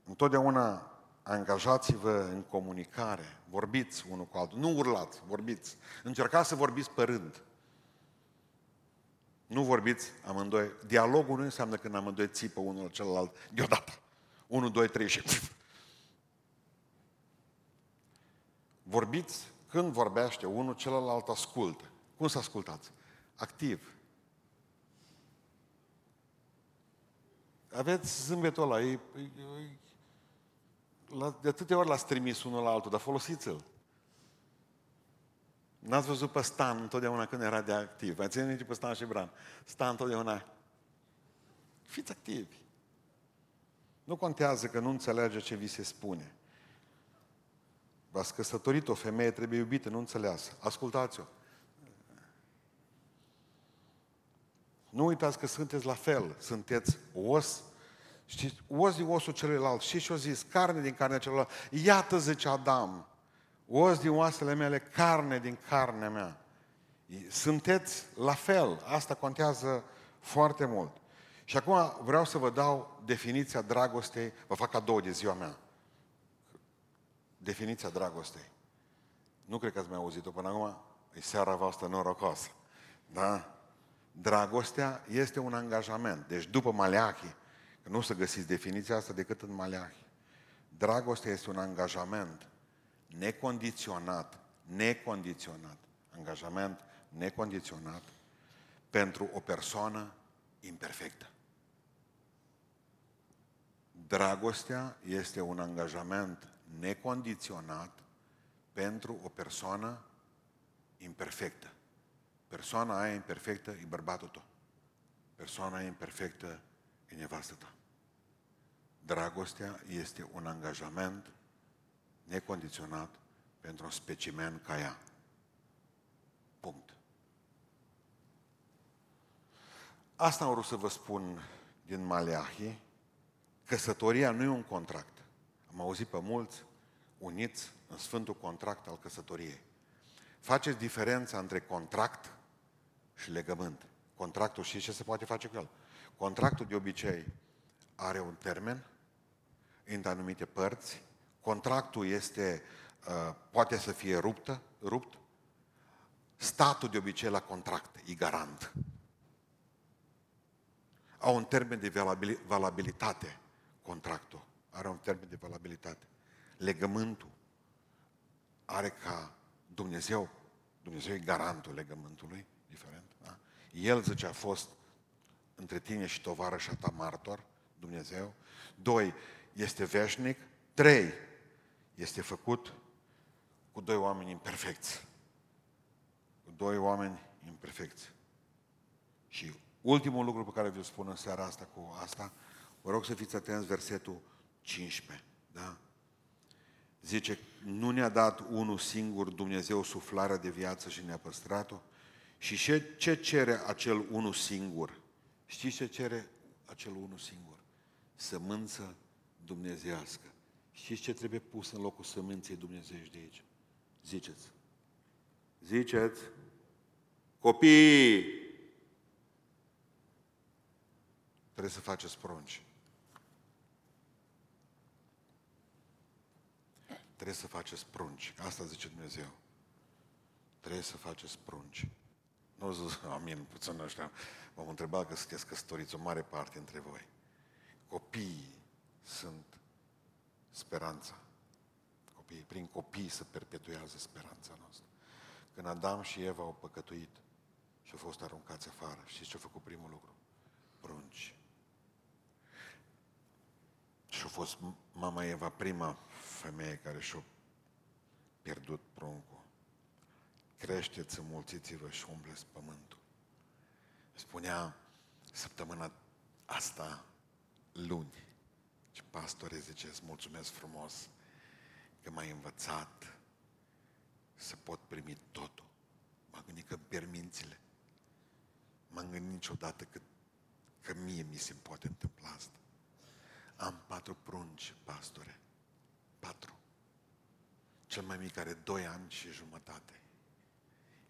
Întotdeauna angajați-vă în comunicare, vorbiți unul cu altul, nu urlați, vorbiți. Încercați să vorbiți pe rând. Nu vorbiți amândoi. Dialogul nu înseamnă când amândoi țipă unul celălalt deodată. 1, 2, 3 și... Vorbiți când vorbește unul, celălalt ascultă. Cum să ascultați? Activ. Aveți zâmbetul ăla, e, e, e, la, de atâtea ori l-ați trimis unul la altul, dar folosiți-l. N-ați văzut pe Stan întotdeauna când era de activ. Ați ținut pe Stan și Bran. Stan întotdeauna. Fiți activi. Nu contează că nu înțelege ce vi se spune. V-ați căsătorit, o femeie trebuie iubită, nu înțeleasă. Ascultați-o. Nu uitați că sunteți la fel. Sunteți os. Știți, os din osul celuilalt. Și și-o zis, carne din carnea celuilalt. Iată, zice Adam, os din oasele mele, carne din carnea mea. Sunteți la fel. Asta contează foarte mult. Și acum vreau să vă dau definiția dragostei, vă fac cadou de ziua mea. Definiția dragostei. Nu cred că ați mai auzit-o până acum, e seara voastră norocoasă. Da? Dragostea este un angajament. Deci după Maleachi, că nu o să găsiți definiția asta decât în Maleachi. Dragostea este un angajament necondiționat, necondiționat, angajament necondiționat pentru o persoană imperfectă. Dragostea este un angajament necondiționat pentru o persoană imperfectă. Persoana aia imperfectă e bărbatul tău. Persoana aia imperfectă e nevastă ta. Dragostea este un angajament necondiționat pentru un specimen ca ea. Punct. Asta am vrut să vă spun din Maleahi. Căsătoria nu e un contract. Am auzit pe mulți uniți în Sfântul Contract al căsătoriei. Faceți diferența între contract și legământ. Contractul, și ce se poate face cu el? Contractul de obicei are un termen, în anumite părți, contractul este, uh, poate să fie ruptă, rupt, statul de obicei la contract e garant. Au un termen de valabilitate contractul, are un termen de valabilitate. Legământul are ca Dumnezeu, Dumnezeu e garantul legământului, diferent, da? El, zice, a fost între tine și tovarășa ta martor, Dumnezeu. Doi, este veșnic. Trei, este făcut cu doi oameni imperfecți. Cu doi oameni imperfecți. Și ultimul lucru pe care vi-l spun în seara asta cu asta, vă rog să fiți atenți versetul 15. Da? Zice, nu ne-a dat unul singur Dumnezeu suflarea de viață și ne-a păstrat-o? Și ce, ce cere acel unul singur? Știți ce cere acel unul singur? Sămânță dumnezească. Știți ce trebuie pus în locul sămânței dumnezeiești de aici? Ziceți. Ziceți. Copii! Trebuie să faceți prunci. Trebuie să faceți prunci. Asta zice Dumnezeu. Trebuie să faceți prunci. Nu zis, amin, puțin ăștia. M-am întrebat că sunteți căsătoriți o mare parte între voi. Copiii sunt speranța. Copiii, prin copii se perpetuează speranța noastră. Când Adam și Eva au păcătuit și au fost aruncați afară, știți ce a făcut primul lucru? Prunci. Și a fost mama Eva prima femeie care și-a pierdut pruncul. Creșteți, înmulțiți-vă și umbleți pământul. Spunea săptămâna asta, luni, și pastore zice, îți mulțumesc frumos că m-ai învățat să pot primi totul. M-am gândit că permințile. M-am gândit niciodată că, că mie mi se poate întâmpla asta. Am patru prunci, pastore. Patru. Cel mai mic are doi ani și jumătate.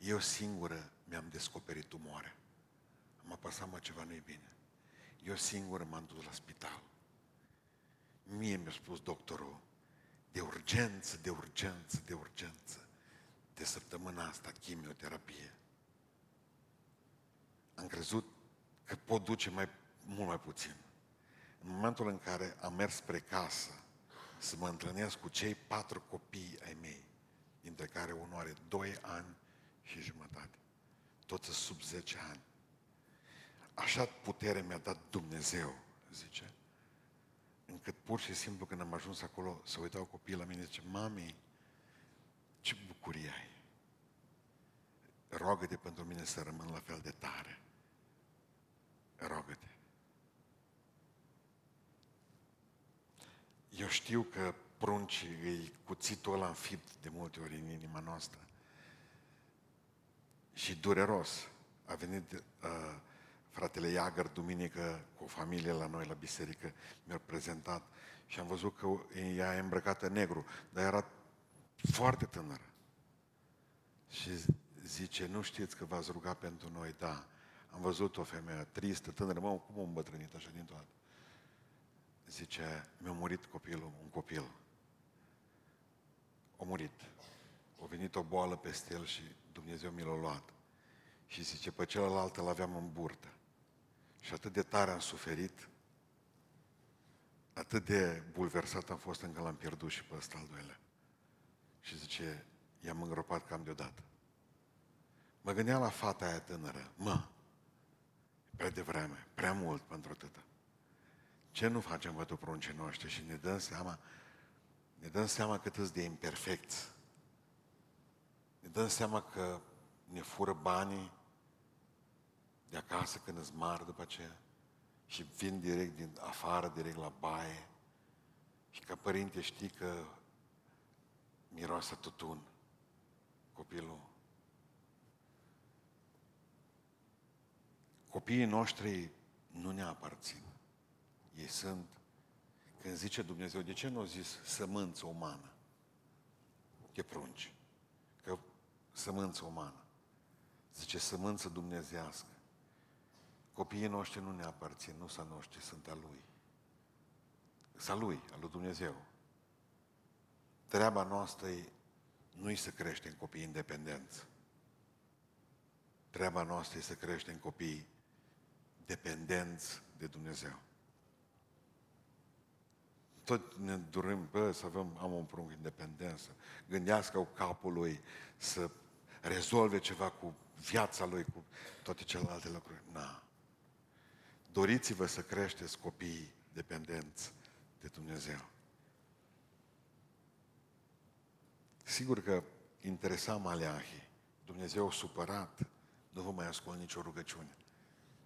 Eu singură mi-am descoperit tumoarea. Am apăsat, mă, ceva nu-i bine. Eu singură m-am dus la spital. Mie mi-a spus doctorul, de urgență, de urgență, de urgență, de săptămâna asta, chimioterapie. Am crezut că pot duce mai, mult mai puțin. În momentul în care am mers spre casă să mă întâlnesc cu cei patru copii ai mei, dintre care unul are doi ani și jumătate, toți sub 10 ani. Așa putere mi-a dat Dumnezeu, zice, încât pur și simplu când am ajuns acolo să uitau copiii la mine, zice, mami, ce bucurie ai! Rogă-te pentru mine să rămân la fel de tare. Rogă-te. Eu știu că prunci îi cuțitul ăla înfipt de multe ori în inima noastră. Și dureros. A venit uh, fratele Iagăr duminică cu o familie la noi la biserică, mi-a prezentat și am văzut că ea e îmbrăcată negru, dar era foarte tânără. Și zice, nu știți că v-ați rugat pentru noi? Da. Am văzut o femeie tristă, tânără, mă, cum a îmbătrânit așa din toată? Zice, mi-a murit copilul, un copil. A murit. A venit o boală peste el și Dumnezeu mi l-a luat. Și zice, pe celălalt îl aveam în burtă. Și atât de tare am suferit, atât de bulversat am fost încă l-am pierdut și pe ăsta al doilea. Și zice, i-am îngropat cam deodată. Mă gândeam la fata aia tânără, mă, prea devreme, prea mult pentru atâta. Ce nu facem pentru pruncii noștri și ne dăm seama, ne dăm seama cât îți de imperfecți. Ne dăm seama că ne fură banii de acasă când îți mari după aceea și vin direct din afară, direct la baie și ca părinte știi că miroase tutun copilul. Copiii noștri nu ne aparțin. Ei sunt, când zice Dumnezeu, de ce nu a zis sămânță umană? De prunci. Că sămânță umană. Zice sămânță dumnezească. Copiii noștri nu ne aparțin, nu sunt noștri, sunt a Lui. Sunt a Lui, a Lui Dumnezeu. Treaba noastră e nu-i să creștem copii independenți. Treaba noastră e să creștem copii dependenți de Dumnezeu. Tot ne dorim, bă, să avem, am un prunc independență. Gândească capul lui să rezolve ceva cu viața lui, cu toate celelalte lucruri. Na. Doriți-vă să creșteți copii dependenți de Dumnezeu. Sigur că interesa Maleahi. Dumnezeu supărat, nu vă mai ascult nicio rugăciune.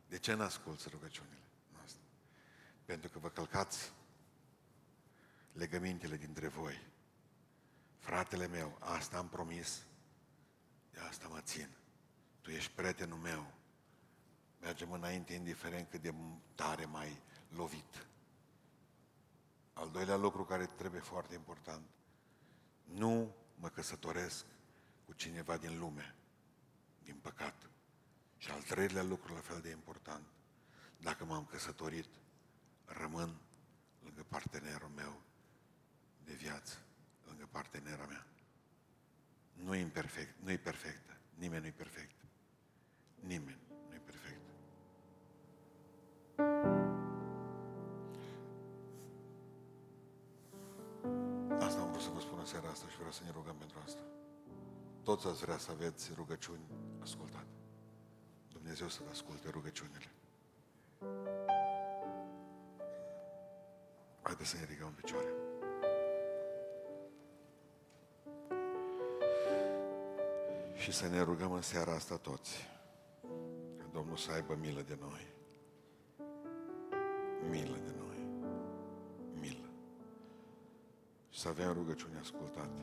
De ce n-asculți rugăciunile noastre? Pentru că vă călcați legămintele dintre voi. Fratele meu, asta am promis, de asta mă țin. Tu ești prietenul meu. Mergem înainte, indiferent cât de tare mai lovit. Al doilea lucru care trebuie foarte important. Nu mă căsătoresc cu cineva din lume, din păcat. Și al treilea lucru la fel de important, dacă m-am căsătorit, rămân lângă partenerul meu de viață, lângă partenera mea. Nu e perfect, nu e perfectă, nimeni nu e perfect. Nimeni nu e perfect. Asta am vrut să vă spun în seara asta și vreau să ne rugăm pentru asta. Toți ați vrea să aveți rugăciuni ascultate. Dumnezeu să vă asculte rugăciunile. Haideți să ne ridicăm în picioare. Și să ne rugăm în seara asta toți. Că Domnul să aibă milă de noi. Milă de noi. Milă. Și să avem rugăciuni ascultate.